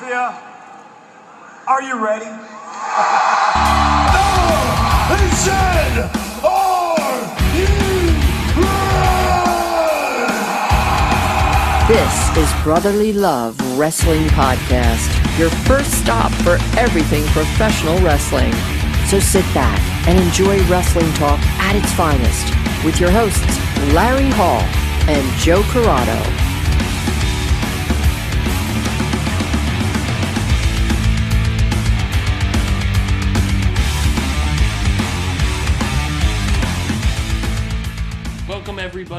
Mafia, are you ready? They said, Are you ready? This is Brotherly Love Wrestling Podcast, your first stop for everything professional wrestling. So sit back and enjoy wrestling talk at its finest with your hosts, Larry Hall and Joe Corrado.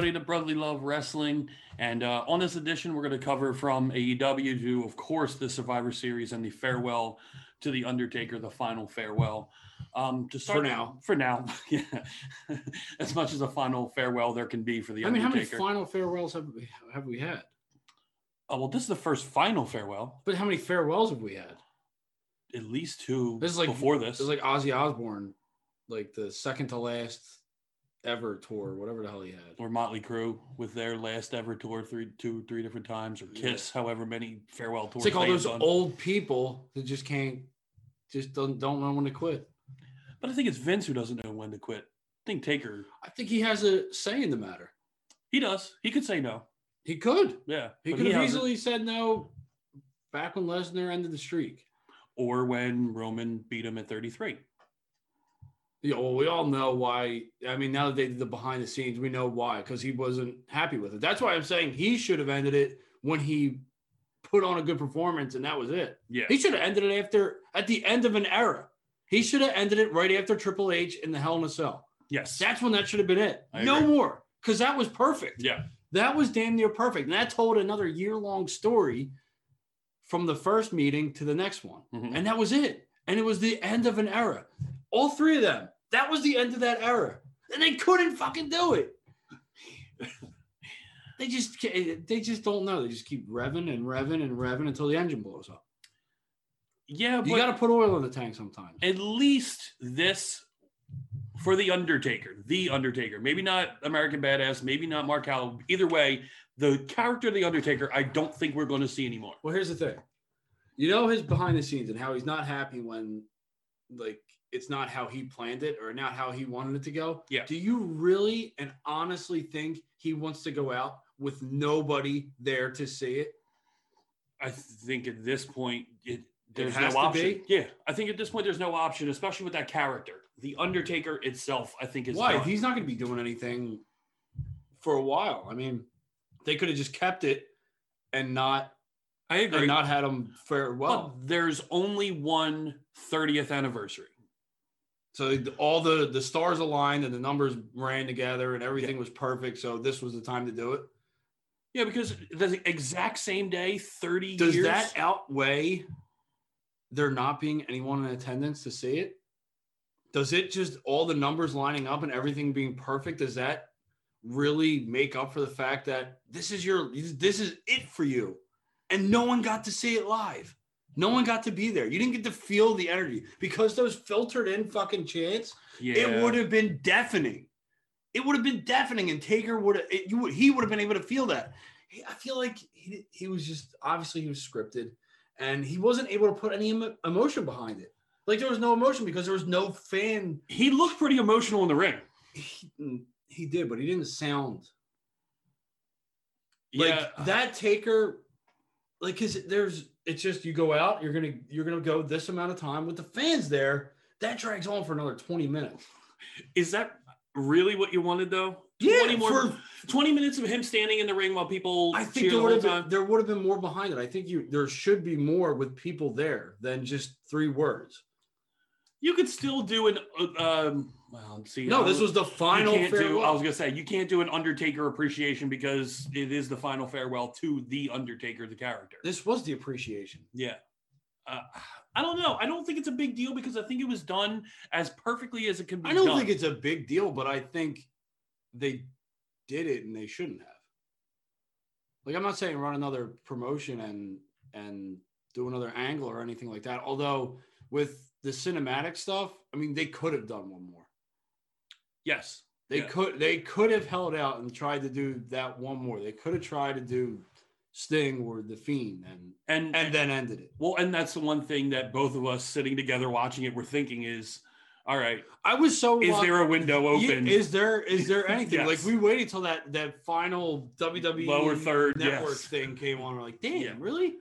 Everybody to Brotherly Love Wrestling, and uh, on this edition, we're going to cover from AEW to, of course, the Survivor Series and the farewell to the Undertaker, the final farewell. Um, to start For now. for now, yeah, as much as a final farewell there can be for the I mean, how many Undertaker. final farewells have we, have we had? oh well, this is the first final farewell. But how many farewells have we had? At least two This is like before this. It's like Ozzy Osbourne, like the second to last ever tour, whatever the hell he had. or Motley Crue with their last ever tour, three, two, three different times, or Kiss, however many farewell tours. It's like all those done. old people that just can't, just don't don't know when to quit. But I think it's Vince who doesn't know when to quit. I think Taker, I think he has a say in the matter. he does. He could say no. He could. Yeah, He could have hasn't. easily said no back when Lesnar ended the streak. or when Roman beat him at 33. Yeah, well, we all know why. I mean, now that they did the behind the scenes, we know why because he wasn't happy with it. That's why I'm saying he should have ended it when he put on a good performance, and that was it. Yeah. He should have ended it after at the end of an era. He should have ended it right after Triple H in the Hell in a Cell. Yes. That's when that should have been it. I no agree. more, because that was perfect. yeah. That was damn near perfect, and that told another year long story from the first meeting to the next one. Mhm. And that was it. And it was the end of an era. All three of them. That was the end of that era. And they couldn't fucking do it. they just they just don't know. They just keep revving and revving and revving until the engine blows up. Yeah, but You got to put oil in the tank sometimes. at least this for the Undertaker, the Undertaker. Maybe not American Badass, maybe not Mark Howell. Either way, the character of the Undertaker, I don't think we're going to see anymore. Well, here's the thing. You know his behind the scenes and how he's not happy when like it's not how he planned it or not how he wanted it to go. Yeah. Do you really and honestly think he wants to go out with nobody there to see it? I think at this point, it, there's no option. be? Yeah, I think at this point, there's no option, especially with that character. The Undertaker itself, I think, is Why? He's not going to be doing anything for a while. I mean, they could have just kept it and not I agree. not had him fare well. But there's only one 30th anniversary. So all the the stars aligned and the numbers ran together and everything was perfect. So this was the time to do it. Yeah, because the exact same day, 30 Does years. that outweigh there not being anyone in attendance to see it? Does it just all the numbers lining up and everything being perfect? Does that really make up for the fact that this is your this is it for you, and no one got to see it live? No one got to be there. You didn't get to feel the energy because those filtered in fucking chants. yeah. It would have been deafening. It would have been deafening, and Taker would have. You would, he would have been able to feel that. He, I feel like he he was just obviously he was scripted, and he wasn't able to put any emo- emotion behind it. Like there was no emotion because there was no fan. He looked pretty emotional in the ring. He, mm, he did, but he didn't sound like yeah, that. Taker, like, cause there's it's just you go out, you're gonna you're gonna go this amount of time with the fans there. That drags on for another twenty minutes. is that really what you wanted though? Yeah, 20 more, for 20 minutes of him standing in the ring while people I think the there would have been, there would have been more behind it. I think you there should be more with people there than just three words. You could still do an uh, um. Well, see, No, I this was the you final can't do. farewell. I was gonna say you can't do an Undertaker appreciation because it is the final farewell to the Undertaker, the character. this was the appreciation. Yeah. Uh, I don't know. I don't think it's a big deal because I think it was done as perfectly as it can be I don't done. think it's a big deal, but I think they did it and they shouldn't have. Like I'm not saying run another promotion and and do another angle or anything like that. Although with the cinematic stuff, I mean they could have done one more. Yes. They Yeah. could they could have held out and tried to do that one more. They could have tried to do Sting or the Fiend, and And and then ended it. well, and that's the one thing that both of us sitting together watching it, we're thinking is, all right, I was so is there a window open? Is there is there anything Yes. like we waited till that that final WWE Lower third, network yes. thing came on? We're like, damn, Yeah. really?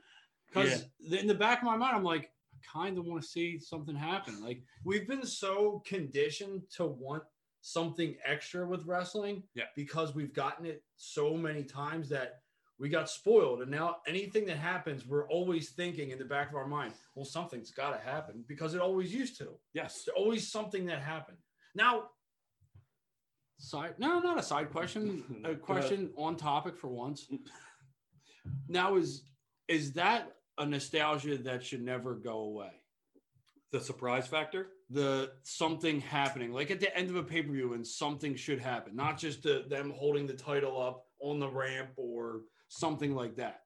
Because in the back of my mind, I'm like, I kind of want to see something happen. Like we've been so conditioned to want something extra with wrestling, Yeah. because we've gotten it so many times that we got spoiled. And now anything that happens, we're always thinking in the back of our mind, well, something's got to happen because it always used to. yes. There's always something that happened. Now, side no, not a side question. A question on topic for once. Now is is that a nostalgia that should never go away? The surprise factor. The something happening, like at the end of a pay per view, and something should happen, not just the, them holding the title up on the ramp or something like that.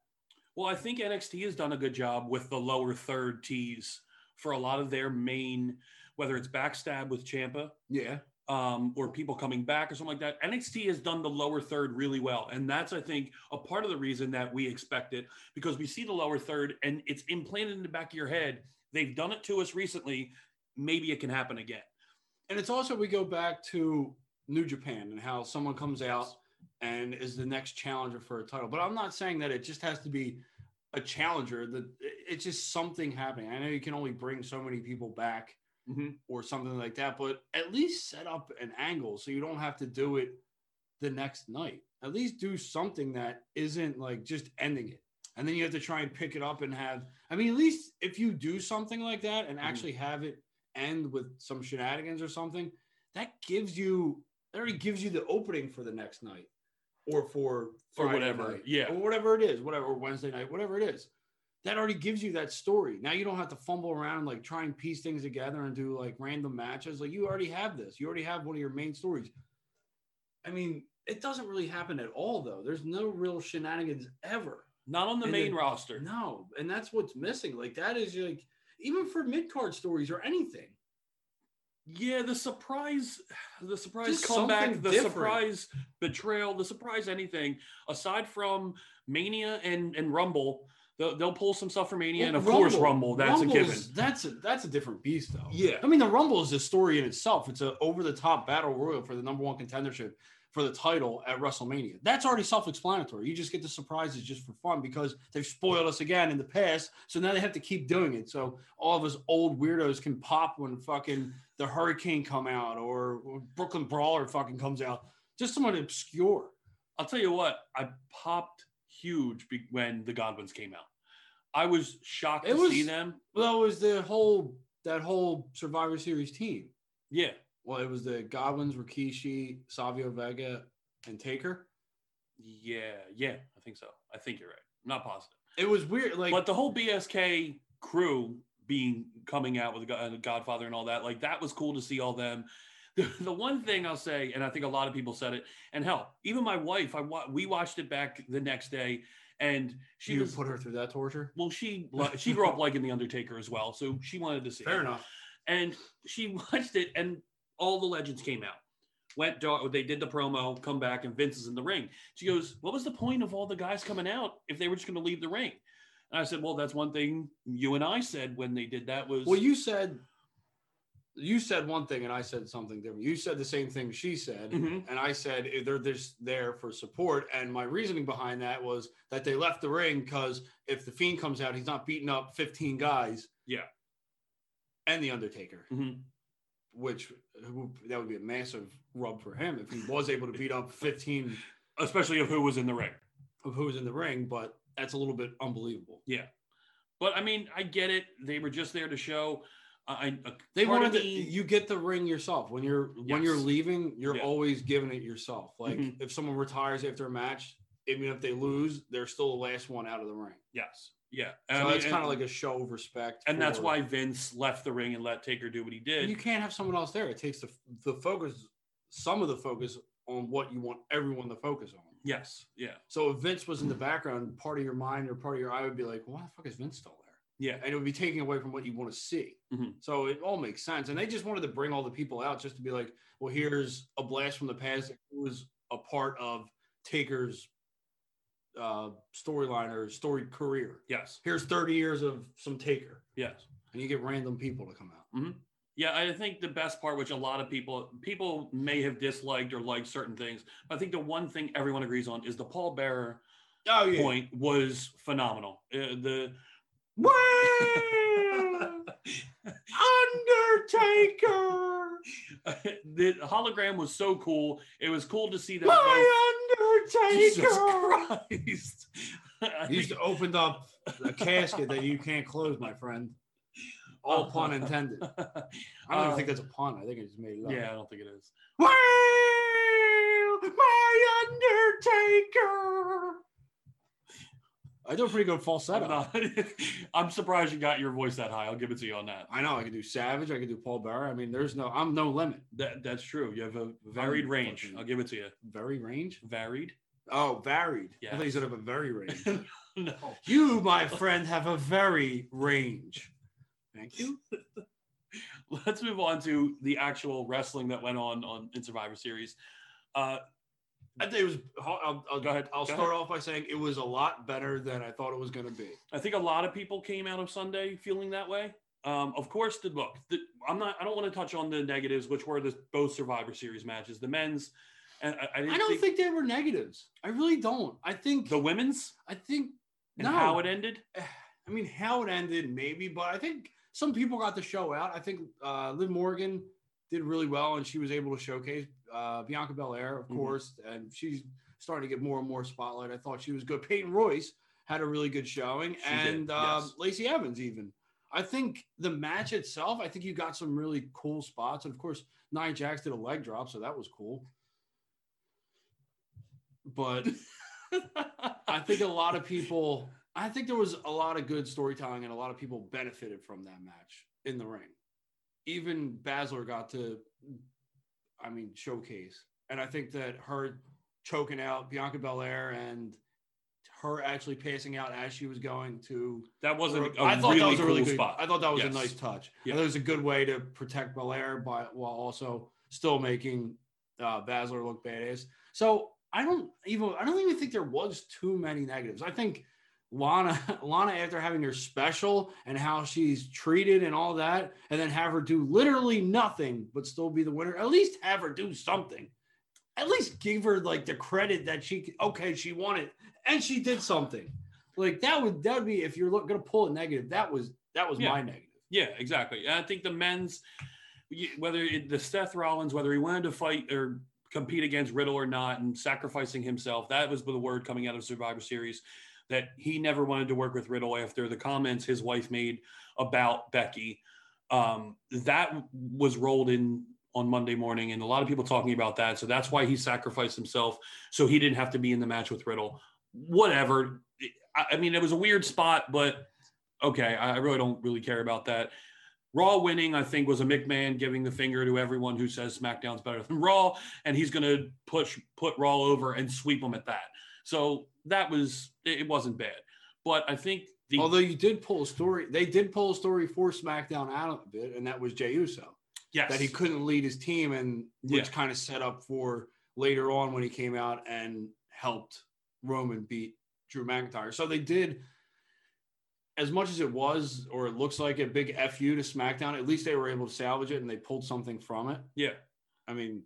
Well, I think NXT has done a good job with the lower third tees for a lot of their main, whether it's backstab with Ciampa Yeah, um, or people coming back or something like that. NXT has done the lower third really well. And that's, I think, a part of the reason that we expect it because we see the lower third and it's implanted in the back of your head. They've done it to us recently. Maybe it can happen again. and it's also we go back to New Japan and how someone comes out and is the next challenger for a title. But I'm not saying that it just has to be a challenger. That it's just something happening. I know you can only bring so many people back Mhm. or something like that, but at least set up an angle so you don't have to do it the next night. At least do something that isn't like just ending it. And then you have to try and pick it up and have I mean, at least if you do something like that and actually have it end with some shenanigans or something, that gives you that already gives you the opening for the next night or for Or whatever, night, yeah. or whatever it is, whatever or Wednesday night, whatever it is. That already gives you that story. Now you don't have to fumble around like try and piece things together and do like random matches. Like you already have this. You already have one of your main stories. I mean, it doesn't really happen at all though. There's no real shenanigans ever. Not on the And main then- roster. No, and that's what's missing. Like that is like even for mid card stories or anything. Yeah, the surprise, the surprise Just comeback, the different. surprise betrayal, the surprise anything aside from Mania and and Rumble, they'll, they'll pull some stuff from Mania, and of course Rumble. That's a given. That's a that's a different beast though. Yeah. I mean the Rumble is a story in itself. It's an over the top battle royal for the number one contendership for the title at WrestleMania. That's already self explanatory. You just get the surprises just for fun because they've spoiled us again in the past. So now they have to keep doing it. So all of us old weirdos can pop when fucking the Hurricane come out or, or Brooklyn Brawler fucking comes out. Just someone obscure. I'll tell you what, I popped huge when the Godwins came out. I was shocked It to was- see them. Well, it was the whole that whole Survivor Series team. Yeah, Well, it was the Godwins, Rikishi, Savio Vega, and Taker. yeah, yeah. I think so. I think you're right. I'm not positive. It was weird. Like, but the whole BSK crew being coming out with uh, Godfather and all that, like that was cool to see all them. The, the one thing I'll say, and I think a lot of people said it, and hell, even my wife, I wa- we watched it back the next day, and she you was put her through that torture. well, she she grew up liking the Undertaker as well, so she wanted to see. Fair it. enough. And she watched it, and all the legends came out. Went, they did the promo, come back, and Vince is in the ring. She goes, "What was the point of all the guys coming out if they were just going to leave the ring?" And I said, "Well, that's one thing you and I said when they did that was Well, you said you said one thing, and I said something different. You said the same thing she said, Mhm. and I said they're just there for support. And my reasoning behind that was that they left the ring because if the Fiend comes out, he's not beating up 15 guys. Yeah. And the Undertaker. Mhm. Which that would be a massive rub for him if he was able to beat up 15 especially of who was in the ring." of who was in the ring, but that's a little bit unbelievable. Yeah, but I mean, I get it. They were just there to show. I, I They wanted of to, you get the ring yourself when you're when you're leaving, you're Yeah. always giving it yourself. Like Mhm. if someone retires after a match, even if they lose, they're still the last one out of the ring. yes, yeah. So I mean, it's kind of like a show of respect. and that's why Vince left the ring and let Taker do what he did. You can't have someone else there. It takes the the focus, some of the focus on what you want everyone to focus on. yes, yeah, So if Vince was in the background, part of your mind or part of your eye would be like, well, why the fuck is Vince still there? yeah. And it would be taking away from what you want to see. Mhm. So it all makes sense. And they just wanted to bring all the people out just to be like, well, here's a blast from the past who was a part of Taker's uh, storyline or story career. Yes. Here's 30 years of some taker, Yes. and you get random people to come out. Yeah, I think the best part, which a lot of people people may have disliked or liked certain things, but I think the one thing everyone agrees on is the Paul Bearer Oh yeah. point was phenomenal. Uh, the Undertaker, the hologram was so cool. It was cool to see that. My Jesus Undertaker. Christ! He's opened up a casket that you can't close, my friend. All oh. pun intended. I don't even think um, that's a pun. I think I just made it up. yeah, I don't think it is. Well, my Undertaker. I do a pretty good I'm, falsetto. not, I'm surprised you got your voice that high. I'll give it to you on that. I know I can do Savage. I can do Paul Bearer. I mean, there's no. I'm no limit. That that's true. You have a varied I'm range. fucking- I'll give it to you. Very range. Varied? Oh, varied. Yeah. I thought you said of a very range. no. you, my friend, have a very range. Thank you. Let's move on to the actual wrestling that went on on in Survivor Series. Uh, I think it was. I'll, I'll Go ahead. I'll Go start off by saying it was a lot better than I thought it was going to be. I think a lot of people came out of Sunday feeling that way. Um, of course, the look. The, I'm not. I don't want to touch on the negatives, which were the both Survivor Series matches. The men's, and I, I I don't think, they were negatives. I really don't. I think the women's I think and no. how it ended. I mean, how it ended, maybe, but I think some people got the show out. I think uh, Liv Morgan did really well, and she was able to showcase uh, Bianca Belair, of Mhm. course, and she's starting to get more and more spotlight. I thought she was good. Peyton Royce had a really good showing, She did, and uh, yes. Lacey Evans even. I think the match itself, I think you got some really cool spots, and of course, Nia Jax did a leg drop, so that was cool. But I think a lot of people, I think there was a lot of good storytelling and a lot of people benefited from that match in the ring. Even Baszler got to, I mean, showcase. And I think that her choking out Bianca Belair and her actually passing out as she was going to. that wasn't a I thought really that was a really cool good spot. I thought that was Yes. a nice touch. Yeah. That was a good way to protect Belair by while also still making uh, Baszler look badass. So I don't even I don't even think there was too many negatives. I think Lana Lana after having her special and how she's treated and all that, and then have her do literally nothing but still be the winner. At least have her do something. At least give her like the credit that she okay she won it and she did something. Like that would that would be if you're look, gonna pull a negative. That was that was Yeah. my negative. Yeah, exactly. And I think the men's, whether it, the Seth Rollins, whether he wanted to fight or compete against Riddle or not, and sacrificing himself, that was the word coming out of Survivor Series that he never wanted to work with Riddle after the comments his wife made about Becky. Um, that was rolled in on Monday morning, and a lot of people talking about that. So that's why he sacrificed himself, so he didn't have to be in the match with Riddle. Whatever. I, mean, it was a weird spot, but okay, I I really don't really care about that. Raw winning, I think, was a McMahon giving the finger to everyone who says SmackDown's better than Raw, and he's going to push put Raw over and sweep them at that. So that was it wasn't bad, but I think the Although you did pull a story, they did pull a story for SmackDown out of it, and that was Jey Uso yes that he couldn't lead his team, and which Yeah. kind of set up for later on when he came out and helped Roman beat Drew McIntyre. So they did, as much as it was or it looks like a big fu to SmackDown. At least they were able to salvage it, and they pulled something from it. yeah I mean,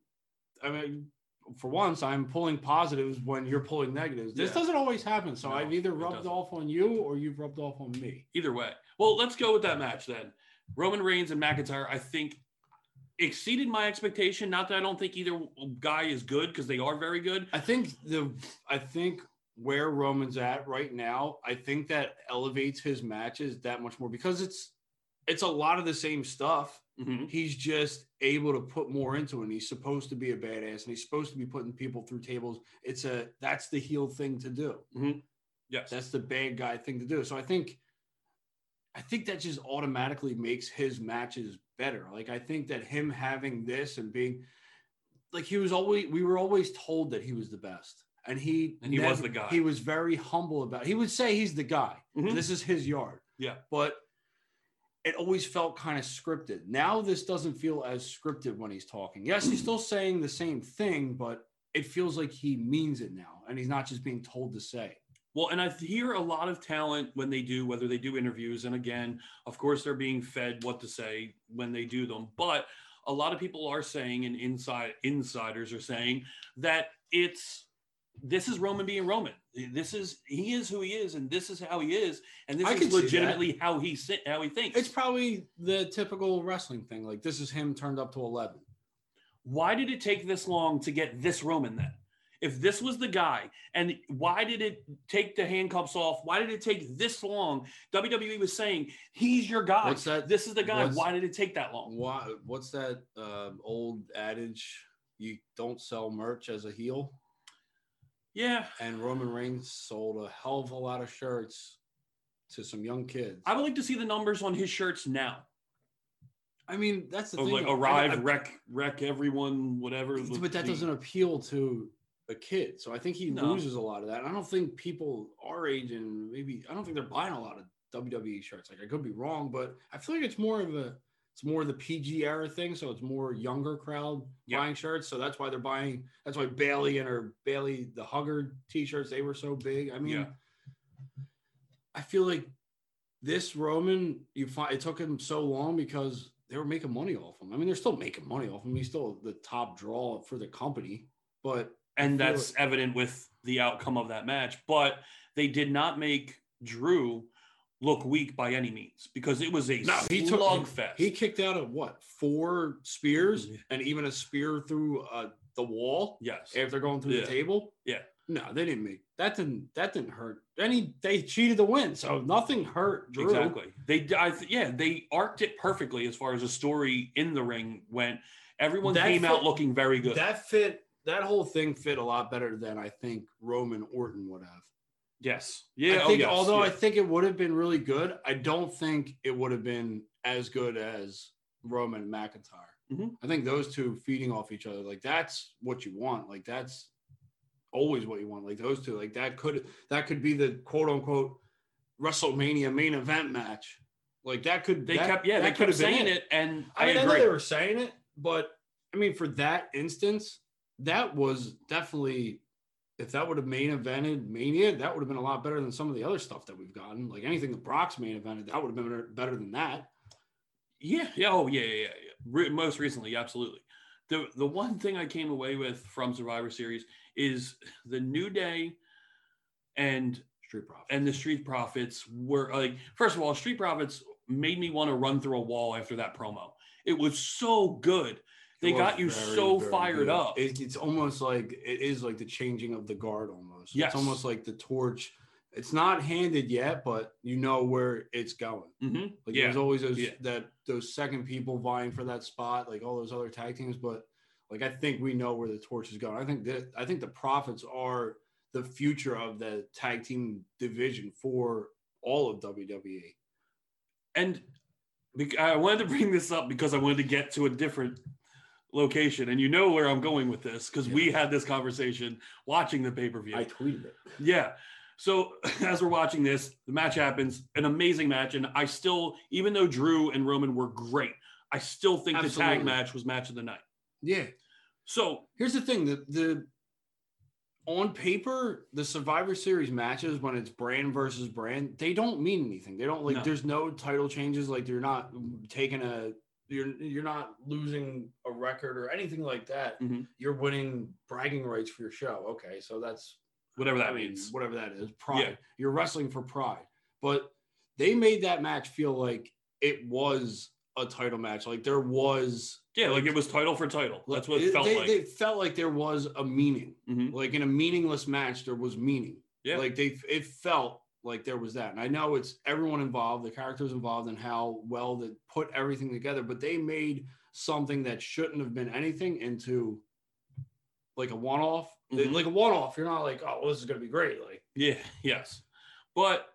I mean, for once, I'm pulling positives when you're pulling negatives. This Yeah. doesn't always happen. So No, I've either rubbed off on you or you've rubbed off on me. either way. Well, let's go with that match then. Roman Reigns and McIntyre, I think, exceeded my expectation. Not that I don't think either guy is good because they are very good. I think the I think where Roman's at right now, I think that elevates his matches that much more because it's it's a lot of the same stuff. Mhm. He's just able to put more into it. And he's supposed to be a badass and he's supposed to be putting people through tables. It's a that's the heel thing to do. Yes. That's the bad guy thing to do. So I think I think that just automatically makes his matches better. Like I think that him having this and being like he was always we were always told that he was the best. And he And he was the guy. He was very humble about it. He would say he's the guy. Mhm. This is his yard. Yeah. But it always felt kind of scripted. Now this doesn't feel as scripted when he's talking. Yes, he's still saying the same thing, but it feels like he means it now and he's not just being told to say. Well, and I hear a lot of talent when they do, whether they do interviews, and again, of course, they're being fed what to say when they do them. But a lot of people are saying, and inside insiders are saying that it's this is Roman being Roman. This is he is who he is, and this is how he is, and this I is can see that. legitimately how he how he thinks. It's probably the typical wrestling thing. Like this is him turned up to eleven. why did it take this long to get this Roman then? If this was the guy, and why did it take the handcuffs off? Why did it take this long? WWE was saying he's your guy. What's that- This is the guy. Why did it take that long? Why? What's that uh, old adage? You don't sell merch as a heel. Yeah, And Roman Reigns sold a hell of a lot of shirts to some young kids. I would like to see the numbers on his shirts now. I mean, that's the Of thing. like arrive, I- wreck, wreck everyone, whatever. but that doesn't appeal to a kid. So I think he No. loses a lot of that. I don't think people our age and maybe I don't think they're buying a lot of WWE shirts. Like I could be wrong, but I feel like it's more of a it's more the PG era thing. So it's more younger crowd Yeah. buying shirts. So that's why they're buying. That's why Bayley and her Bayley the Hugger t-shirts they were so big. I mean, Yeah. I feel like this Roman you find it took him so long because they were making money off him. I mean, they're still making money off him. He's still the top draw for the company, but and that's evident with the outcome of that match. But they did not make Drew look weak by any means because it was a No, he took slugfest. He kicked out of what four spears Yeah. and even a spear through uh, the wall yes, after going through Yeah. the table. Yeah. No, they didn't make that. Didn't that didn't hurt? Any they cheated the win, so nothing hurt. Drew. exactly. They, I, yeah, they arced it perfectly as far as the story in the ring went. Everyone That came fit- out looking very good. That fit. That whole thing fit a lot better than I think Roman Orton would have. Yes, yeah. I oh, think, yes, although I think it would have been really good, I don't think it would have been as good as Roman and McIntyre. Mhm. I think those two feeding off each other, like that's what you want. Like that's always what you want. Like those two, like that could that could be the quote unquote WrestleMania main event match. Like that could they that- kept, yeah, they could kept saying it, and I, I mean, I know they were saying it, but I mean, for that instance, that was definitely if that would have main evented Mania, that would have been a lot better than some of the other stuff that we've gotten. Like anything the Brock's main evented, that would have been better, better than that. Yeah, yeah, oh yeah, yeah, yeah. Re- most recently, absolutely. The the one thing I came away with from Survivor Series is the New Day and Street Profits. and the Street Profits were like first of all, Street Profits made me want to run through a wall after that promo. It was so good. They got you very, so very fired good. up. It- it's almost like it is like the changing of the guard almost. Yes. It's almost like the torch. It's not handed yet, but you know where it's going. Mhm. Like Yeah. there's always those Yeah. that those second people vying for that spot, like all those other tag teams. But like I think we know where the torch is going. I think that I think the profits are the future of the tag team division for all of. WWE. And I wanted to bring this up because I wanted to get to a different location, and you know where I'm going with this because we had this conversation watching the pay per view. I tweeted it. Yeah. So as we're watching this, the match happens, an amazing match, and I still, even though Drew and Roman were great, I still think the tag match was match of the night. Yeah. So Here's the thing: the the on paper, the Survivor Series matches when it's brand versus brand, they don't mean anything. They don't like. No. There's no title changes. Like you're not taking a. You're you're not losing a record or anything like that. Mhm. You're winning bragging rights for your show. Okay, so that's whatever that I mean, means. whatever that is, pride. Yeah. You're wrestling for pride. But they made that match feel like it was a title match. Like there was Yeah, like it was title for title. That's what it felt they, like. They felt like there was a meaning. Mhm. Like in a meaningless match, there was meaning. Yeah. Like they, it felt like there was that. And I know it's everyone involved, the characters involved, and how well they put everything together. But they made something that shouldn't have been anything into like a one-off. Mhm. Like a one-off. You're not like, oh, well, this is gonna be great. Like yeah, yes. But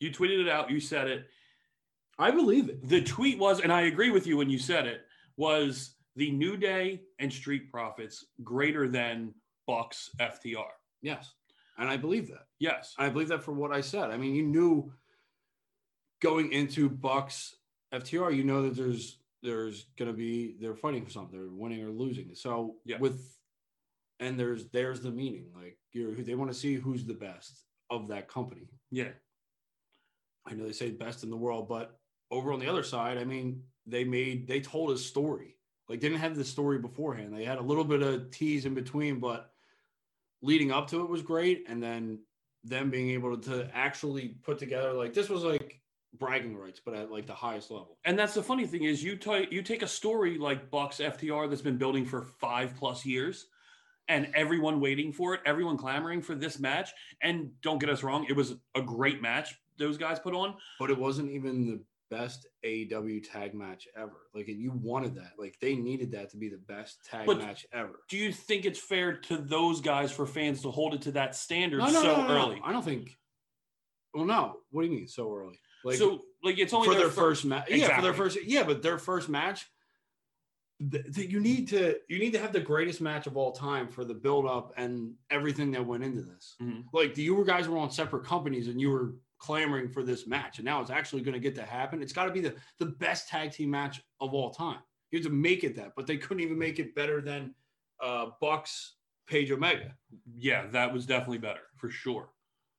you tweeted it out, you said it. I believe it. The tweet was, and I agree with you when you said it, was the New Day and Street Profits greater than Bucks FTR. Yes. And I believe that. Yes. I believe that for what I said. I mean, you knew going into Bucks FTR, you know that there's there's gonna be they're fighting for something, they're winning or losing. So Yeah. with and there's there's the meaning. Like you're they want to see who's the best of that company. Yeah. I know they say best in the world, but over on the other side, I mean, they made they told a story. Like didn't have the story beforehand. They had a little bit of tease in between, but leading up to it was great. And then them being able to actually put together like this was like bragging rights, but at like the highest level. And that's the funny thing is you take you take a story like Bucks FTR that's been building for five plus years, and everyone waiting for it, everyone clamoring for this match. And don't get us wrong, it was a great match those guys put on. But it wasn't even the best AEW tag match ever. Like you wanted that. Like they needed that to be the best tag But- match ever. Do you think it's fair to those guys for fans to hold it to that standard No, no, so no, early? I don't think. Well, no. What do you mean so early? Like so like it's only for their fir- first match. Yeah, for their first. Yeah, but their first match. th- th- you need to you need to have the greatest match of all time for the build up and everything that went into this. Mhm. Like the you were guys were on separate companies and you were clamoring for this match, and now it's actually going to get to happen. It's got to be the the best tag team match of all time. You have to make it that, but they couldn't even make it better than uh Bucks Page Omega. Yeah, that was definitely better for sure.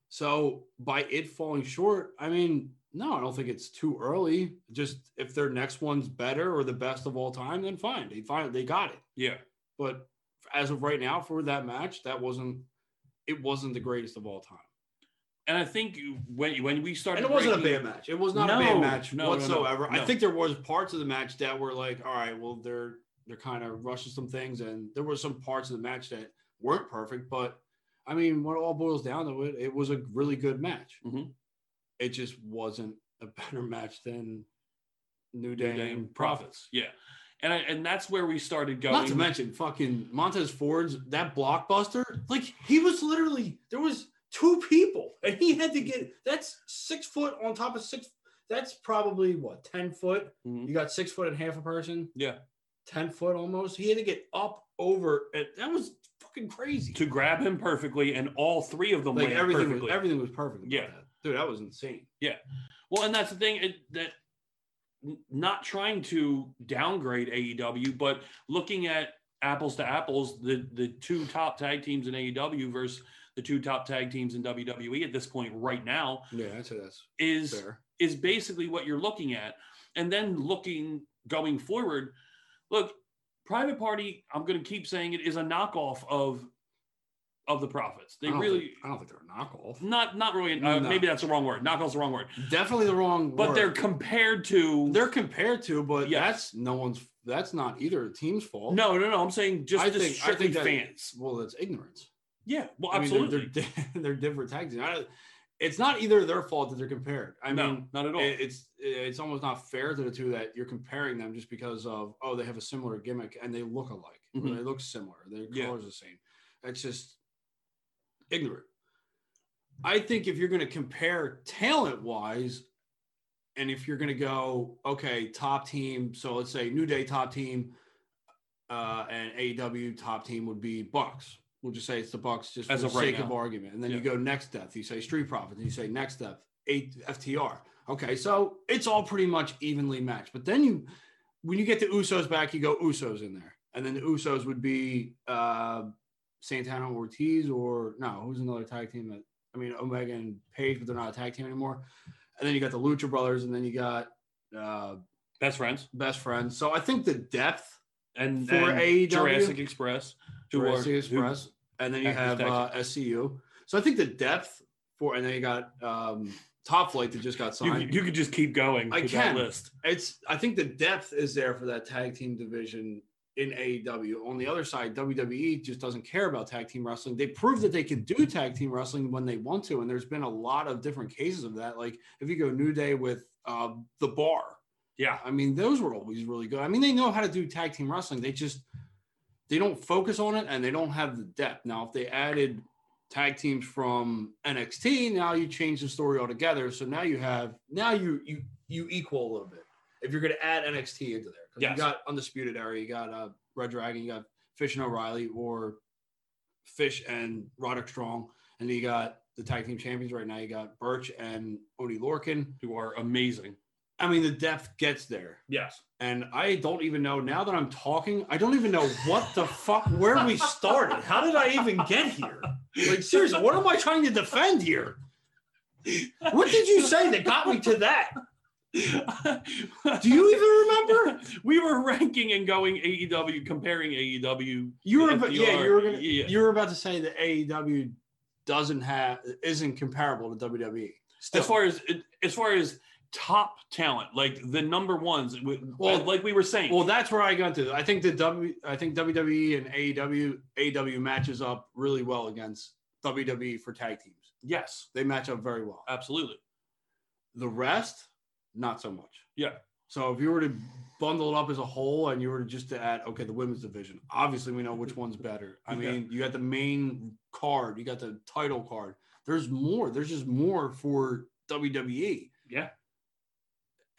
So by it falling short, I mean, no, I don't think it's too early. Just if their next one's better or the best of all time, then fine. They find they got it. Yeah. But as of right now, for that match, that wasn't it wasn't the greatest of all time. And I think when when we started, And it wasn't a bad match. It was not a bad match no, no, no, whatsoever. I think there was parts of the match that were like, all right, well, they're they're kind of rushing some things, and there were some parts of the match that weren't perfect. But I mean, when it all boils down to it, it was a really good match. Mhm. It just wasn't a better match than New New Day, Day and profits. Profits. Yeah. And I, and that's where we started going. Not to mention fucking Montez Ford's that blockbuster. Like he was literally there was two people and he had to get that's six foot on top of six. That's probably what ten foot. Mhm. You got six foot and half a person, yeah. ten foot almost. He had to get up over and that was fucking crazy. To grab him perfectly, and all three of them like everything was perfectly. everything was perfect. Yeah. that. Dude, that was insane. Yeah, well, and that's the thing it, that not trying to downgrade AEW, but looking at apples to apples, the the two top tag teams in AEW versus the two top tag teams in WWE at this point right now Yeah, I'd say that's is fair. is basically what you're looking at. And then looking going forward, look, Private Party, I'm going to keep saying it is a knockoff of of the Profits. They I really think, I don't think they're a knockoff. not not really uh, No. maybe that's the wrong word. Knockoff's the wrong word. Definitely the wrong. Word. But word. they're compared to they're compared to, but Yes. that's no one's. That's not either team's fault. No, no, no. I'm saying just, I just think- I think that- fans. Well, that's ignorance. Yeah, well, I mean, absolutely. they're, they're, they're different tag teams. It's not either their fault that they're compared. I no, mean, not at all. it- it's it's almost not fair to the two that you're comparing them just because of oh they have a similar gimmick and they look alike. or Mhm. They look similar. Their Yeah. colors the same. It's just ignorant. I think if you're going to compare talent wise, and if you're going to go okay top team, so let's say New Day top team, uh, and AEW top team would be Bucks. We'll just say it's the Bucks just for the right sake of argument. And then you go next depth. You say Street Profits. And you say next depth, eight FTR. Okay, so it's all pretty much evenly matched. But then you, when you get the Usos back, you go Usos in there, and then the Usos would be uh, Santana Ortiz or no, who's another tag team that I mean Omega and Page, but they're not a tag team anymore. And then you got the Lucha Brothers, and then you got uh, Best friends Best Friends. So I think the depth and For AEW? Jurassic Express, Jurassic who- and then you have uh, SCU. So I think the depth for, and then you got um, Top Flight that just got signed. you could just keep going. I can. list. it's I think the depth is there for that tag team division in AEW. On the other side, WWE just doesn't care about tag team wrestling. They prove that they can do tag team wrestling when they want to, and there's been a lot of different cases of that. Like if you go New Day with uh, the Bar, Yeah, I mean those were always really good. I mean they know how to do tag team wrestling. They just they don't focus on it and they don't have the depth. Now if they added tag teams from NXT, now you change the story altogether. So now you have now you you you equal a little bit. If you're going to add NXT into there, because Yes. you got Undisputed Era, you got uh, Red Dragon, you got Fish and O'Reilly, or Fish and Roderick Strong, and then you got the tag team champions right now. You got Burch and Oney Lorcan. who are amazing. I mean, the depth gets there. Yes. And I don't even know now that I'm talking, I don't even know what the fuck where we started. How did I even get here? Like seriously, what am I trying to defend here? What did you say that got me to that? Do you even remember? we were ranking and going AEW, comparing AEW. You were about, yeah, you were gonna, Yeah. you were about to say that AEW doesn't have isn't comparable to WWE. Still, as far as as far as top talent, like the number ones, Well- like we were saying. well, that's where I got to. I think the W, I think WWE and AEW AEW matches up really well against WWE for tag teams. yes, They match up very well. absolutely. The rest, not so much. Yeah. So if you were to bundle it up as a whole and you were just to add, okay, the women's division, obviously we know which one's better. I Yeah. mean, you got the main card, you got the title card. There's more. There's just more for WWE. Yeah.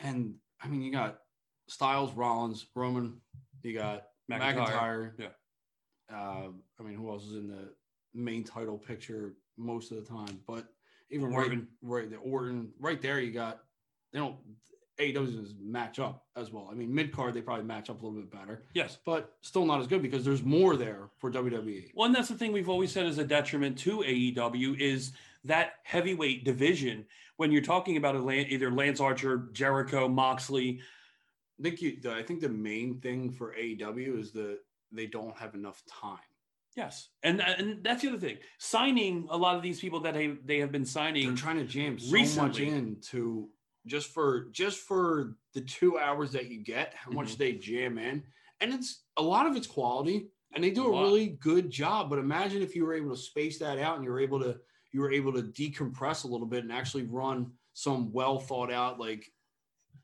And I mean, you got Styles, Rollins, Roman. You got McIntyre. McIntyre. Yeah. Uh, I mean, who else is in the main title picture most of the time? But even Orton. right, right, the Orton, right there, you got they don't AEW match up as well. I mean, mid card they probably match up a little bit better, Yes. but still not as good because there's more there for. WWE. Well, and that's the thing we've always said is a detriment to AEW is that heavyweight division. When you're talking about either Lance Archer, Jericho, Moxley, I think you, the, I think the main thing for AEW is that they don't have enough time. yes, and and that's the other thing. Signing a lot of these people that they they have been signing, They're trying to jam so much recently- into just for just for the two hours that you get, how Mm-hmm. much they jam in, and it's a lot of it's quality, and they do A a really good job. But imagine if you were able to space that out and you were able to you were able to decompress a little bit and actually run some well thought out like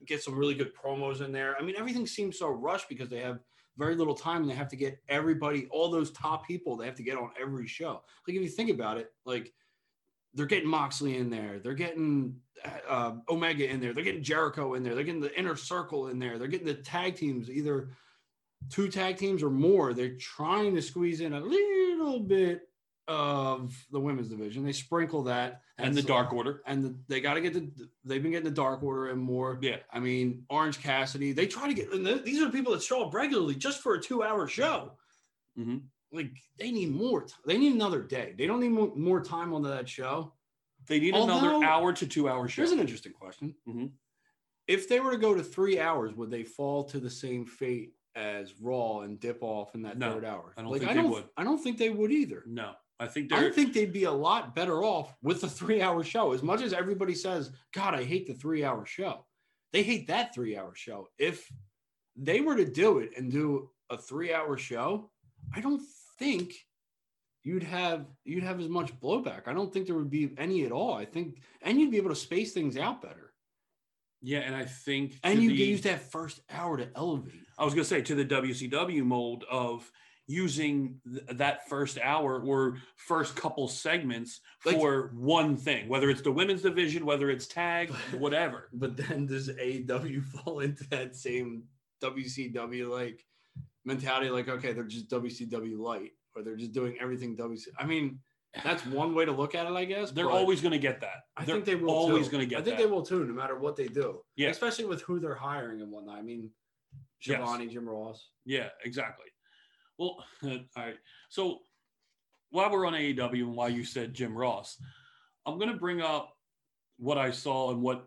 get some really good promos in there. I mean, everything seems so rushed because they have very little time and they have to get everybody, all those top people, they have to get on every show. Like if you think about it, like they're getting Moxley in there, they're getting uh, Omega in there, they're getting Jericho in there, they're getting the inner circle in there, they're getting the tag teams, either two tag teams or more. They're trying to squeeze in a little bit of the women's division. They sprinkle that and the Dark Order. and the, they got to get the they've been getting the dark order and more Yeah. i mean orange cassidy they try to get and th- these are the people that show up regularly just for a two hour show Mhm. like they need more t- they need another day they don't need more, more time on that show They need Although- another hour to two hour show. here's an interesting question Mhm. if they were to go to three hours would they fall to the same fate as raw and dip off in that No, third hour I don't like think i they don't would. i don't think they would either No, I think I think they'd be a lot better off with the three hour show. As much as everybody says, God, I hate the three hour show, they hate that three hour show. If they were to do it and do a three hour show, I don't think you'd have you'd have as much blowback. I don't think there would be any at all. I think and you'd be able to space things out better. yeah, and I think. And you the- use that first hour to elevate. I was going to say to the WCW mold of using th- that first hour or first couple segments Like- for one thing, whether it's the women's division, whether it's tag, whatever. But then does AEW fall into that same WCW like mentality? Like, okay, they're just WCW light, or they're just doing everything WC. I mean, that's one way to look at it, I guess. They're always going to get that. I They're think they will. always going to get I think that. they will too, no matter what they do. Yeah. especially with who they're hiring and whatnot. I mean, Yes. Jim Ross. Yeah, exactly. Well, all right. So while we're on AEW and why you said Jim Ross, I'm going to bring up what I saw and what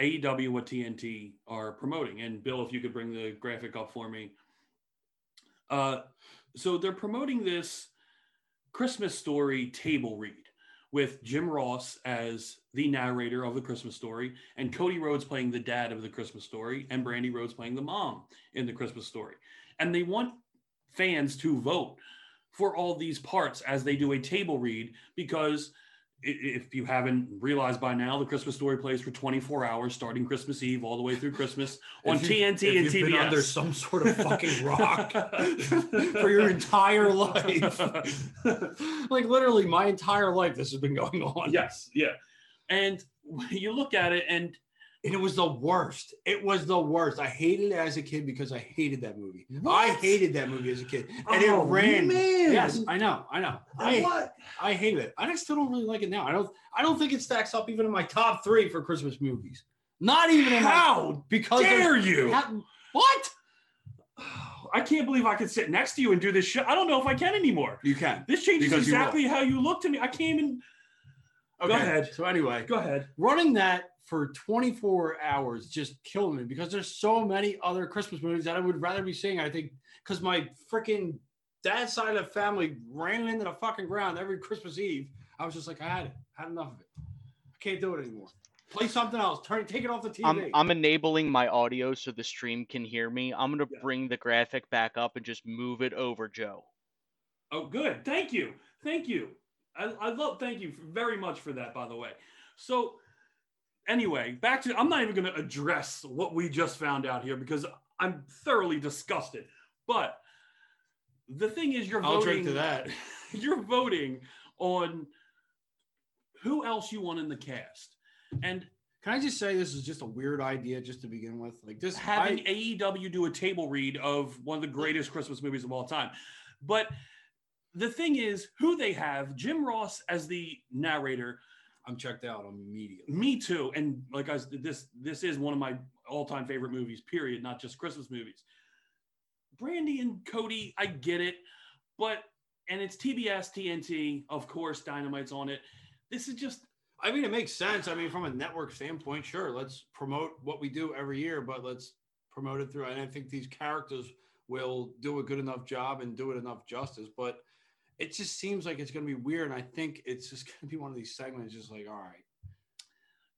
AEW, and what TNT are promoting. And Bill, if you could bring the graphic up for me. Uh, so they're promoting this Christmas story table read with Jim Ross as the narrator of the Christmas story and Cody Rhodes playing the dad of the Christmas story and Brandi Rhodes playing the mom in the Christmas story. And they want fans to vote for all these parts as they do a table read because if you haven't realized by now, the Christmas story plays for 24 hours, starting Christmas Eve all the way through Christmas on you- TNT and been under some sort of fucking rock for your entire life. like literally, my entire life, this has been going on. yes, yeah. And you look at it, and And it was the worst. It was the worst. I hated it as a kid because I hated that movie. I hated that movie as a kid. And Oh, it ran. man. Yes, I know. I know. I, what? I hate it. I still don't really like it now. I don't I don't think it stacks up even in my top three for Christmas movies. Not even in my how because dare you? How- what? I can't believe I could sit next to you and do this shit. I don't know if I can anymore. You can. This changes Because you exactly how you look to me. I can't even. Okay. ahead. So anyway, Go ahead. running that for 24 hours just killed me because there's so many other Christmas movies that I would rather be seeing. I think because my freaking dad's side of the family ran into the fucking ground every Christmas Eve. I was just like, I had it, I had enough of it. I can't do it anymore. Play something else. Turn, take it off the TV. I'm I'm enabling my audio so the stream can hear me. I'm gonna Yeah. bring the graphic back up and just move it over, Joe. Oh, good. Thank you. Thank you. I, I love. Thank you very much for that. By the way. So, anyway, back to. I'm not even going to address what we just found out here because I'm thoroughly disgusted. But the thing is, you're I'll voting. to that. you're voting on who else you want in the cast, and Can I just say this is just a weird idea just to begin with? Like just having I, AEW do a table read of one of the greatest Christmas movies of all time. But the thing is, who they have, Jim Ross as the narrator, I'm checked out immediately. me too. And like I said, this this is one of my all-time favorite movies, period, not just Christmas movies. Brandi and Cody, I get it, but and it's TBS, TNT, of course, Dynamite's on it. This is just I mean, it makes sense. I mean, from a network standpoint, sure, let's promote what we do every year, but let's promote it through. And I think these characters will do a good enough job and do it enough justice. But it just seems like it's going to be weird. And I think it's just going to be one of these segments, just like, all right.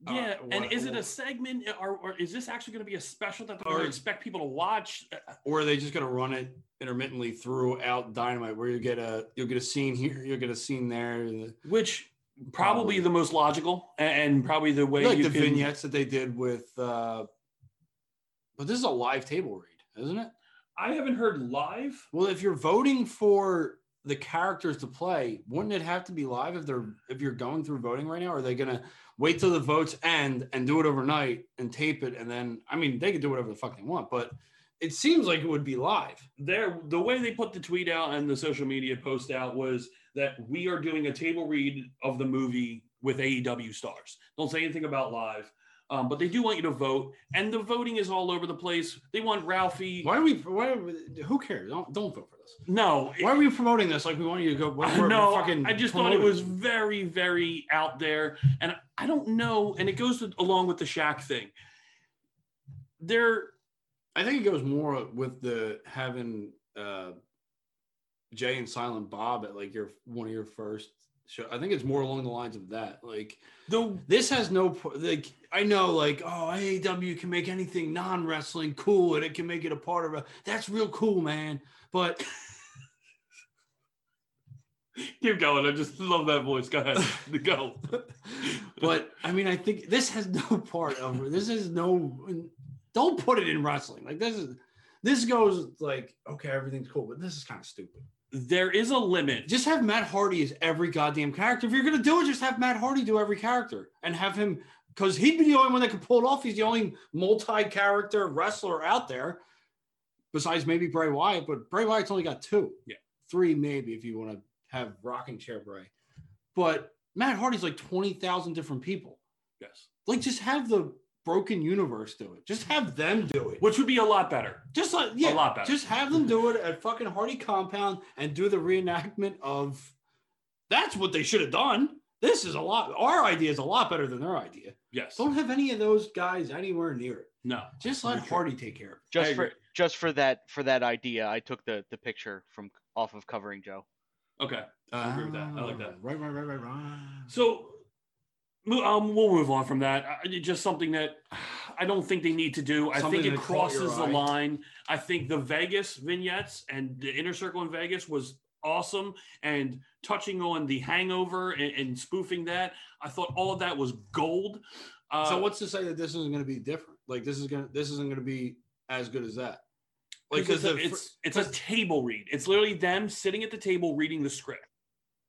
Uh, yeah. and what- is it a segment or, or is this actually going to be a special that they're going to expect people to watch? Uh, Or are they just going to run it intermittently throughout Dynamite, where you get a you'll get a scene here, you'll get a scene there, which probably, Probably. the most logical and probably the way like you the can, vignettes that they did with. uh But this is a live table read, isn't it? I haven't heard live. Well, if you're voting for the characters to play, wouldn't it have to be live if they're if you're going through voting right now? Are they gonna wait till the votes end and do it overnight and tape it and then I mean they could do whatever the fuck they want, but it seems like it would be live. There, the way they put the tweet out and the social media post out was that we are doing a table read of the movie with AEW stars. Don't say anything about live, um, but they do want you to vote, and the voting is all over the place. They want Ralphie. Why are we why are we, who cares? Don't don't vote for this. No, Why are we promoting this like we want you to go we're, we're no, fucking I just thought it was very, very out there, and I don't know. And it goes with, along with the Shaq thing. There, I think it goes more with the having uh Jay and Silent Bob at like your one of your first show. I think it's more along the lines of that. Like the this has no like I know like oh AEW can make anything non wrestling cool and it can make it a part of a that's real cool man. But keep going. I just love that voice. Go ahead, go. but I mean I think this has no part of this is no don't put it in wrestling. Like this is this goes like okay everything's cool but this is kind of stupid. There is a limit. Just have Matt Hardy as every goddamn character. If you're gonna do it, just have Matt Hardy do every character and have him because he'd be the only one that could pull it off. He's the only multi-character wrestler out there, besides maybe Bray Wyatt. But Bray Wyatt's only got two, Yeah. three maybe if you want to have rocking chair Bray. But Matt Hardy's like twenty thousand different people. Yes, Like just have the broken universe do it. Just have them do it. which would be a lot better. Just like yeah, a lot better. Just have them do it at fucking Hardy Compound and do the reenactment of. That's what they should have done. This is a lot. Our idea is a lot better than their idea. Yes. Don't have any of those guys anywhere near it. No. Just let Very true. Hardy take care of it. Just for just for that for that idea, I took the the picture from off of covering Joe. Okay. I agree with that. I like that. Ah, Right, right, right, right, right. So, mo- um, we'll move on from that. I- just something that I don't think they need to do. I Something think it that caught your crosses the eye. line. I think the Vegas vignettes and the inner circle in Vegas was awesome and touching on the hangover and, and spoofing that. I thought all of that was gold. Uh, so what's to say that this isn't going to be different? Like this is gonna this isn't going to be as good as that. Like because because it's, it's a table read. It's literally them sitting at the table reading the script.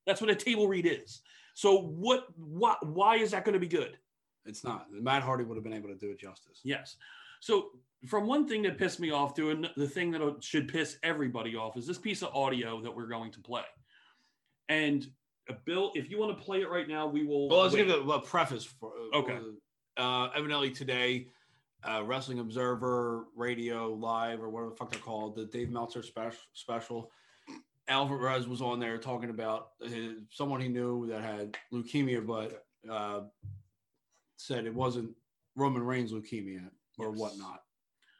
That's what a table read is. So what? Why? Why is that going to be good? it's not. Matt Hardy would have been able to do it justice. Yes. So from one thing that pissed me off to the thing that should piss everybody off is this piece of audio that we're going to play. And uh, Bill, if you want to play it right now, we will. Well, let's wait. give a, a preface for. Okay. Uh, evidently today, uh, Wrestling Observer Radio Live or whatever the fuck they're called, the Dave Meltzer special. special. Alvarez was on there talking about his, someone he knew that had leukemia, but uh, said it wasn't Roman Reigns leukemia or Yes. whatnot.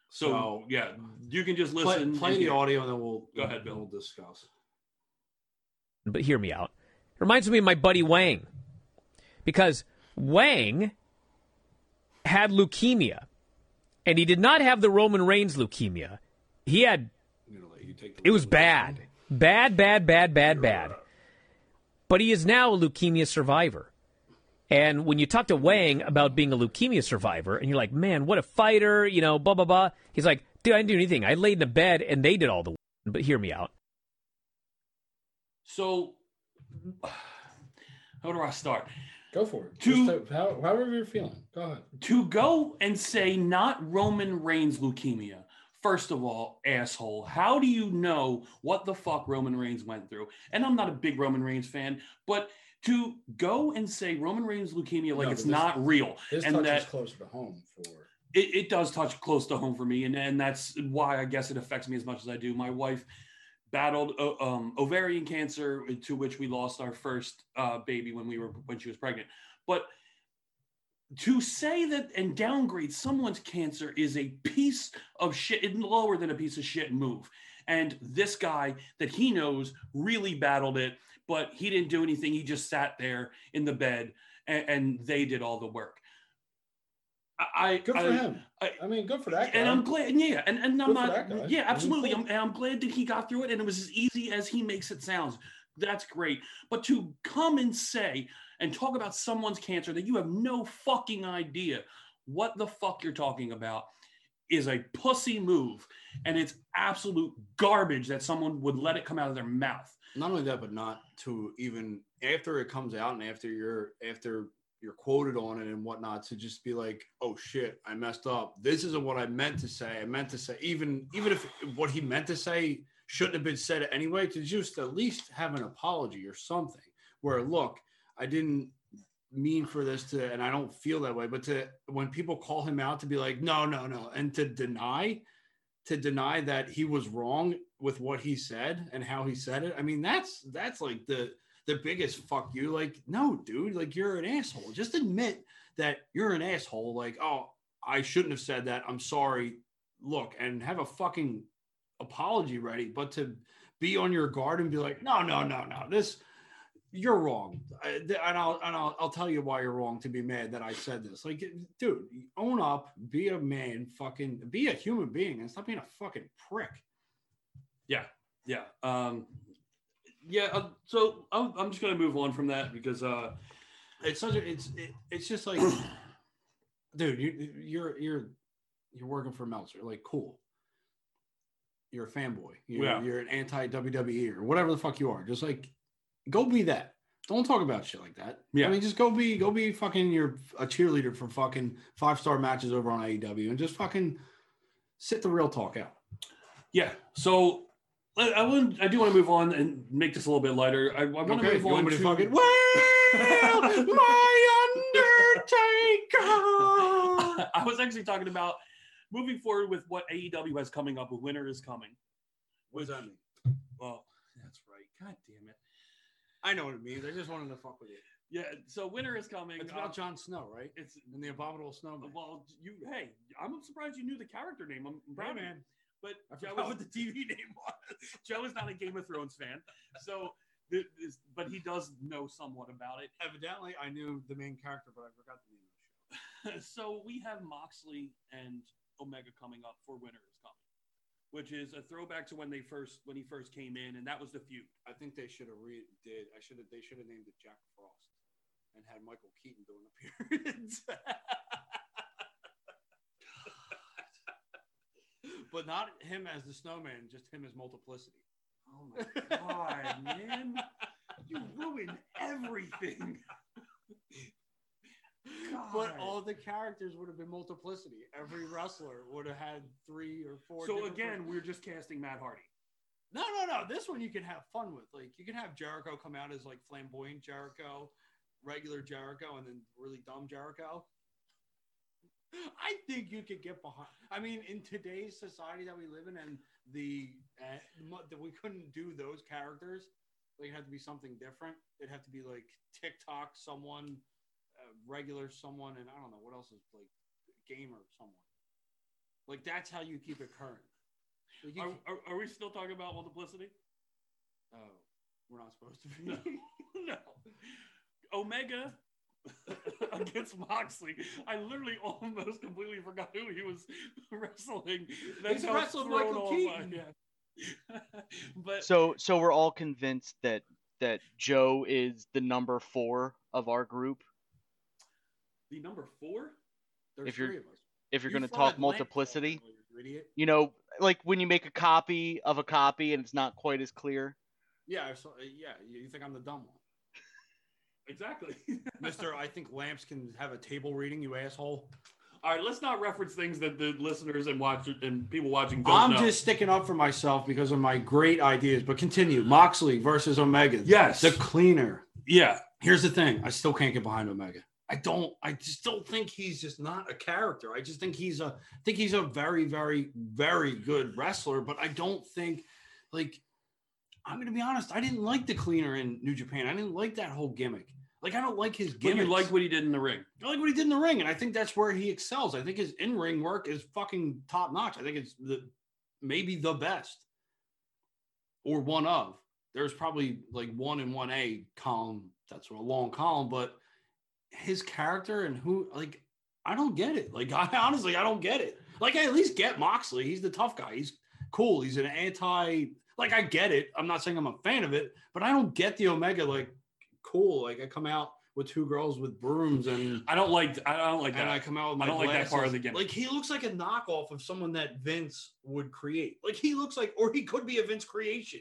So, So, yeah, you can just listen. play and the hear. audio and then we'll Go ahead, Bill. We'll discuss. but hear me out. It reminds me of my buddy Wang. Because Wang had leukemia. And he did not have the Roman Reigns leukemia. He had I'm gonna you take the it was lead. bad. Bad, bad, bad, bad, bad. But he is now a leukemia survivor. And when you talk to Wang about being a leukemia survivor, and you're like, man, what a fighter, you know, blah, blah, blah. He's like, dude, I didn't do anything. I laid in a bed and they did all the work. But hear me out. So, how do I start? Go for it. To- Just, uh, how, however you're feeling. Go ahead. To go and say not Roman Reigns leukemia. First of all, asshole, how do you know what the fuck Roman Reigns went through? And I'm not a big Roman Reigns fan, but to go and say Roman Reigns leukemia like No, it's this- not real, This and touches that closer to home for. it, it does touch close to home for me, and and that's why I guess it affects me as much as I do. My wife battled uh, um, ovarian cancer, to which we lost our first uh, baby when we were when she was pregnant. But to say that and downgrade someone's cancer is a piece of shit, it's lower than a piece of shit move. And this guy that he knows really battled it, but he didn't do anything. He just sat there in the bed, and, and they did all the work. I, Good for I- him. I- I, mean, good for that guy. and I'm glad, yeah, and, and I'm Good not, yeah, absolutely. I'm, and I'm glad that he got through it, and it was as easy as he makes it sound. That's great. But to come and say and talk about someone's cancer that you have no fucking idea what the fuck you're talking about is a pussy move, and it's absolute garbage that someone would let it come out of their mouth. not only that, but not to even after it comes out and after you're after you're quoted on it and whatnot to just be like, oh shit, I messed up. This isn't what I meant to say. I meant to say even even if what he meant to say shouldn't have been said anyway, to just at least have an apology or something. Where look, I didn't mean for this to, and I don't feel that way, but to when people call him out to be like, no, no, no, and to deny to deny that he was wrong with what he said and how he said it. I mean, that's that's like the the biggest fuck you. Like, no, dude, like you're an asshole. Just admit that you're an asshole. Like, oh, I shouldn't have said that. I'm sorry. Look, and have a fucking apology ready. But to be on your guard and be like, no, no, no, no, this you're wrong, and I'll and I'll, I'll tell you why you're wrong to be mad that I said this. Like, dude, own up, be a man, fucking be a human being, and stop being a fucking prick. Yeah, yeah, um, yeah. Uh, so I'm, I'm just gonna move on from that because uh, It's such a it's it, it's just like, dude, you you're you're you're working for Meltzer, like cool. You're a fanboy. You're, Yeah. you're an anti WWE or whatever the fuck you are. Just like, go be that. Don't talk about shit like that. Yeah. I mean, just go be go be fucking you're a cheerleader for fucking five star matches over on AEW and just fucking sit the real talk out. Yeah. So I, I want I do want to move on and make this a little bit lighter. I, I want to Okay, move you on to, to fucking well, my Undertaker. I was actually talking about moving forward with what AEW has coming up. with Winter is coming. What does that mean? Well, that's right. God damn it. I know what it means. I just wanted to fuck with you. Yeah. So winter is coming. It's Uh, about Jon Snow, right? It's And the abominable snowman. well, you. Hey, I'm surprised you knew the character name. I'm proud of you. man. But I Joe is, what the TV name was. Joe is not a Game of Thrones fan, so this, but he does know somewhat about it. Evidently, I knew the main character, but I forgot the name of the show. so we have Moxley and Omega coming up for Winter which is a throwback to when they first when he first came in, and that was the feud. I think they should have re did. I should have. They should have named it Jack Frost and had Michael Keaton do an appearance. but not him as the snowman, just him as multiplicity. Oh my god, man! You ruined everything. But all the characters would have been multiplicity. Every wrestler would have had three or four. So again, we're just casting Matt Hardy. No, no, no. This one you can have fun with. Like you can have Jericho come out as like flamboyant Jericho, regular Jericho, and then really dumb Jericho. I think you could get behind. I mean, in today's society that we live in, and the uh, that we couldn't do those characters. Like, it had to be something different. It'd have to be like TikTok, someone, regular someone, and I don't know what else is like gamer someone. Like that's how you keep it current. Like, you Are, can't- are, are we still talking about multiplicity? oh, we're not supposed to be. No. no. Omega against Moxley. I literally almost completely forgot who he was wrestling. He's how wrestling thrown Michael off Keaton. yeah. but So so we're all convinced that that Joe is the number four of our group. The number four? There's If you're- three of us. If you're You going to talk multiplicity, earlier, you idiot. you know, like when you make a copy of a copy and it's not quite as clear. Yeah, I saw, yeah. You think I'm the dumb one, Exactly. Mister? I think lamps can have a table reading. You asshole. All right, let's not reference things that the listeners and watch and people watching don't I'm know. just sticking up for myself because of my great ideas. But continue. Moxley versus Omega. Yes. The cleaner. yeah. Here's the thing. I still can't get behind Omega. I don't. I just don't think he's just not a character. I just think he's a. I think he's a very, very, very good wrestler. But I don't think, like, I'm gonna be honest. I didn't like the cleaner in New Japan. I didn't like that whole gimmick. Like, I don't like his gimmick. you like what he did in the ring. I like what he did in the ring, and I think that's where he excels. I think his in-ring work is fucking top notch. I think it's the maybe the best, or one of. There's probably like one in one A column. That's a long column, but his character and who like I don't get it. Like I honestly I don't get it. Like I at least get Moxley. He's the tough guy. He's cool. He's an anti. Like I get it. I'm not saying I'm a fan of it, but I don't get the Omega. Like cool. Like I come out with two girls with brooms and I don't like I don't like that. I come out with my I don't like that part of the gimmick. Like he looks like a knockoff of someone that Vince would create. Like he looks like, or he could be a Vince creation,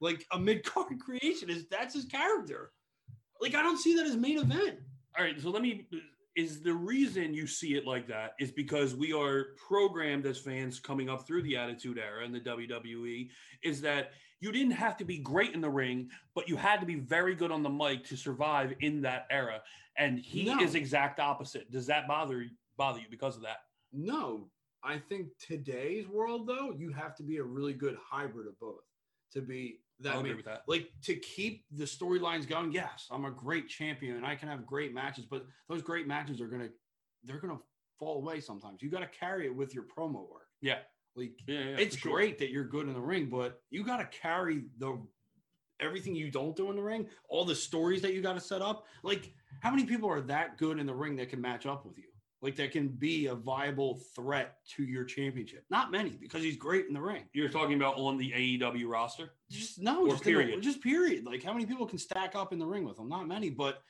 like a mid card creation. Is that's his character? Like I don't see that as main event. All right, so let me is the reason you see it like that is because we are programmed as fans coming up through the attitude era in the WWE is that you didn't have to be great in the ring, but you had to be very good on the mic to survive in that era. And he No. is exact opposite. Does that bother bother you because of that? No, I think today's world though, you have to be a really good hybrid of both to be that. I'll I agree with that. like to keep the storylines going. Yes, I'm a great champion and I can have great matches, but those great matches are gonna they're gonna fall away sometimes. You got to carry it with your promo work. Yeah. Like Yeah, yeah, it's sure. great that you're good in the ring, but you got to carry the everything you don't do in the ring, all the stories that you got to set up. Like, how many people are that good in the ring that can match up with you? Like, that can be a viable threat to your championship? Not many, because he's great in the ring. You're talking about on the AEW roster? Just no, just the- period. just period. Like, how many people can stack up in the ring with him? Not many, but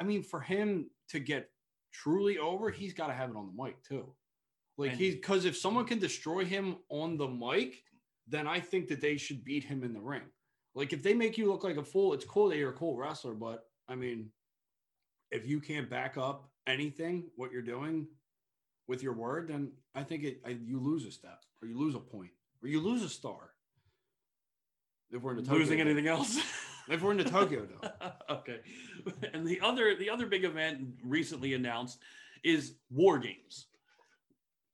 I mean, for him to get truly over, he's got to have it on the mic too. Like And- he's because if someone can destroy him on the mic, then I think that they should beat him in the ring. Like if they make you look like a fool, it's cool that you're a cool wrestler, but I mean, if you can't back up anything what you're doing with your word, then I think it I, you lose a step, or you lose a point, or you lose a star. If we're in the Tokyo Losing Dome. anything else? If we're in the Tokyo Dome. okay. And the other the other big event recently announced is War Games.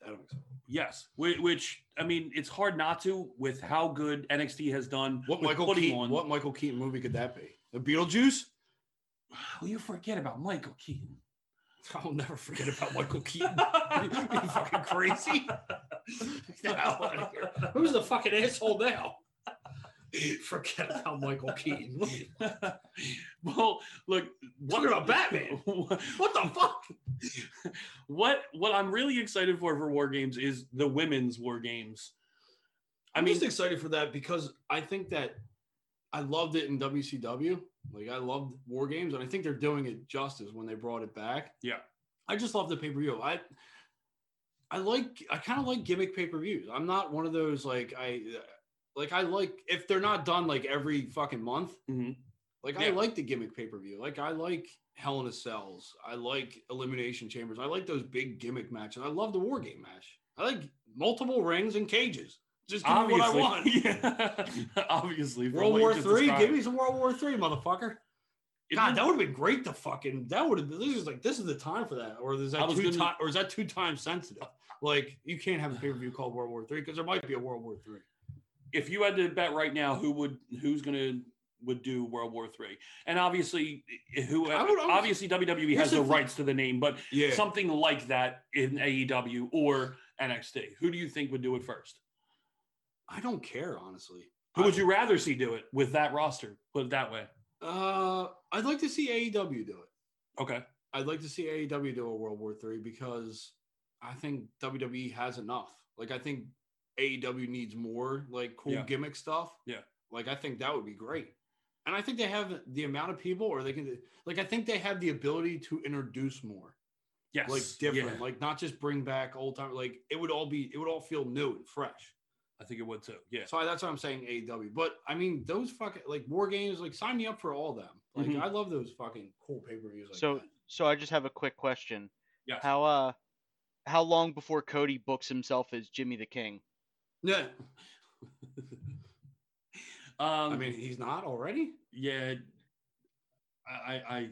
That makes sense. Yes, which, which I mean, it's hard not to with how good NXT has done. What Michael Keaton? on- What Michael Keaton movie could that be? The Beetlejuice? Will you forget about Michael Keaton? I'll never forget about Michael Keaton. you, you fucking crazy? Get the hell out of here. Who's the fucking asshole now? Forget about Michael Keaton. well, look, Talking about Batman. What the fuck? what what I'm really excited for for War Games is the women's War Games. I I'm mean, just excited for that because I think that I loved it in WCW. Like I loved War Games, and I think they're doing it justice when they brought it back. Yeah. I just love the pay per view. I I like I kind of like gimmick pay per views. I'm not one of those like I like I like if they're not done like every fucking month. Mhm. Like I like the gimmick pay per view. Like I like Hell in a Cells. I like Elimination Chambers. I like those big gimmick matches. I love the War Game match. I like multiple rings and cages. Just give me what I want. yeah. obviously, from World what you War just Three. described. Give me some World War Three, motherfucker. God, that would have been great to fucking. That would have. This is like this is the time for that, or is I that was too gonna- time, or is that too time sensitive? Like you can't have a pay per view called World War Three because there might be a World War Three. if you had to bet right now, who would who's gonna would do World War Three? And obviously, who I would- obviously WWE Here's has the the thing- rights to the name, but Yeah, something like that in AEW or NXT. Who do you think would do it first? I don't care honestly. Who would you rather see do it with that roster? Put it that way. Uh, I'd like to see AEW do it. Okay. I'd like to see AEW do a World War Three because I think WWE has enough. Like I think AEW needs more like cool Yeah. gimmick stuff. Yeah. Like I think that would be great. And I think they have the amount of people or they can like I think they have the ability to introduce more. Yes. Like different. Yeah, Like not just bring back old time like it would all be it would all feel new and fresh. I think it would too. Yeah. So that's what I'm saying AEW. But I mean those fucking like war games, like sign me up for all of them. Like Mhm. I love those fucking cool pay-per-views like So that. so I just have a quick question. Yeah. How uh how long before Cody books himself as Jimmy the King? Yeah. um, I mean, he's not already. yeah. I I I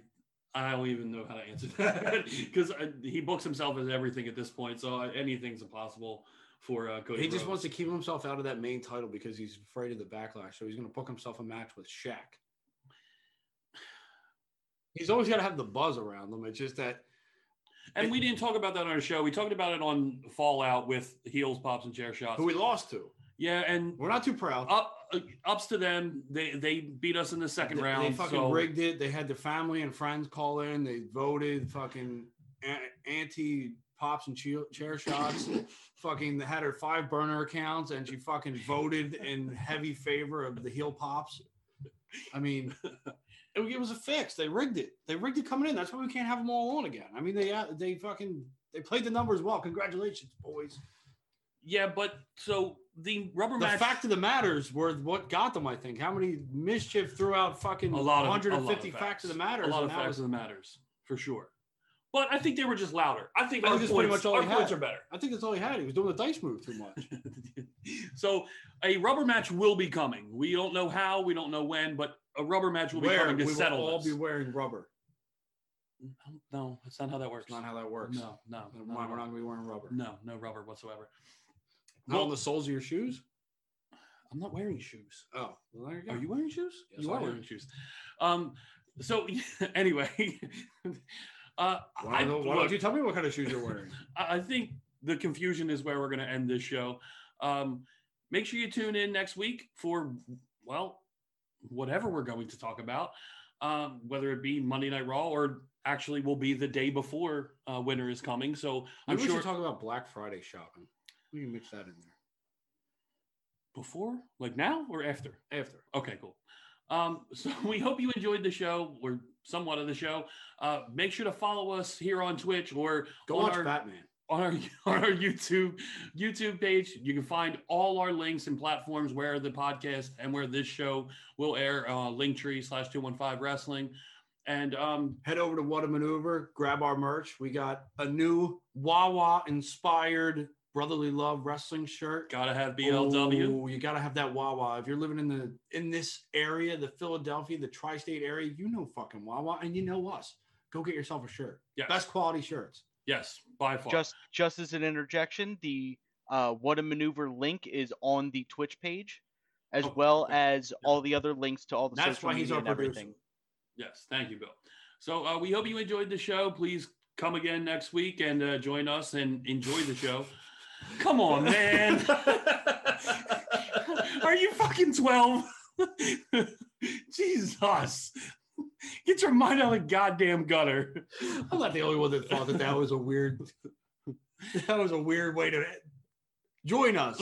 I don't even know how to answer that because he books himself as everything at this point, so uh, anything's impossible for uh, Cody. He just Rhodes. wants to keep himself out of that main title because he's afraid of the backlash. So he's going to book himself a match with Shaq. He's always got to have the buzz around him. It's just that And we didn't talk about that on our show. We talked about it on Fallout with heels, pops, and chair shots. who we lost to. yeah, and We're not too proud. up uh, ups to them. They they beat us in the second they, round. they fucking so rigged it. They had their family and friends call in. They voted fucking anti pops and chair shots. fucking had her five burner accounts and she fucking voted in heavy favor of the heel pops. I mean, it, was a fix. They rigged it. They rigged it coming in. That's why we can't have them all on again. I mean, they uh, they fucking they played the numbers well. Congratulations, boys. yeah, but so the rubber The match. fact of the matters were what got them. I think how many mischief throughout fucking a lot of 150 a lot facts of the matters. A lot of facts was- of the matters for sure. But I think they were just louder. I think I our think that's points, pretty much all our points are better. I think that's all he had. He was doing the dice move too much. so a rubber match will be coming. We don't know how, we don't know when, but a rubber match will be coming to we will all this. be wearing rubber. No, that's not how that works. That's not how that works. No, no, no, mind, we're not gonna be wearing rubber. no, no rubber whatsoever. Not Well- on the soles of your shoes. I'm not wearing shoes. Oh, well, there you go. Are you wearing shoes? Yes, you I are am. wearing shoes. Um. So anyway, uh, Why, I, don't, why look, don't you tell me what kind of shoes you're wearing? I think the confusion is where we're going to end this show. Um, make sure you tune in next week for well, whatever we're going to talk about, um, whether it be Monday Night Raw or actually will be the day before uh, winter is coming. So I'm Maybe we sure should talk about Black Friday shopping. We can mix that in there before, like now or after. after. Okay, cool. Um, so we hope you enjoyed the show or somewhat of the show. Uh, make sure to follow us here on Twitch or Go on watch our, Batman. on our on our YouTube YouTube page. You can find all our links and platforms where the podcast and where this show will air. Uh, Linktree slash two one five wrestling, and um, Head over to What a Maneuver. Grab our merch. We got a new Wawa inspired brotherly love wrestling shirt. gotta have BLW. Oh, you gotta have that Wawa. If you're living in the in this area, the Philadelphia, the tri-state area, you know fucking Wawa, and you know us. Go get yourself a shirt. Yes. Best quality shirts. Yes, by far. Just just as an interjection, the uh, what a maneuver link is on the Twitch page, as Oh, well okay. as all the other links to all the That's social why he's media our and producer. everything. Yes, thank you, Bill. So uh, we hope you enjoyed the show. Please come again next week and uh, join us and enjoy the show. Come on, man. Are you fucking 12? Jesus. Get your mind out of the goddamn gutter. I'm not the only one that thought that that was a weird. that was a weird way to join us.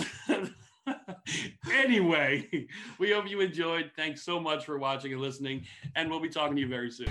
anyway, we hope you enjoyed. Thanks so much for watching and listening, and we'll be talking to you very soon.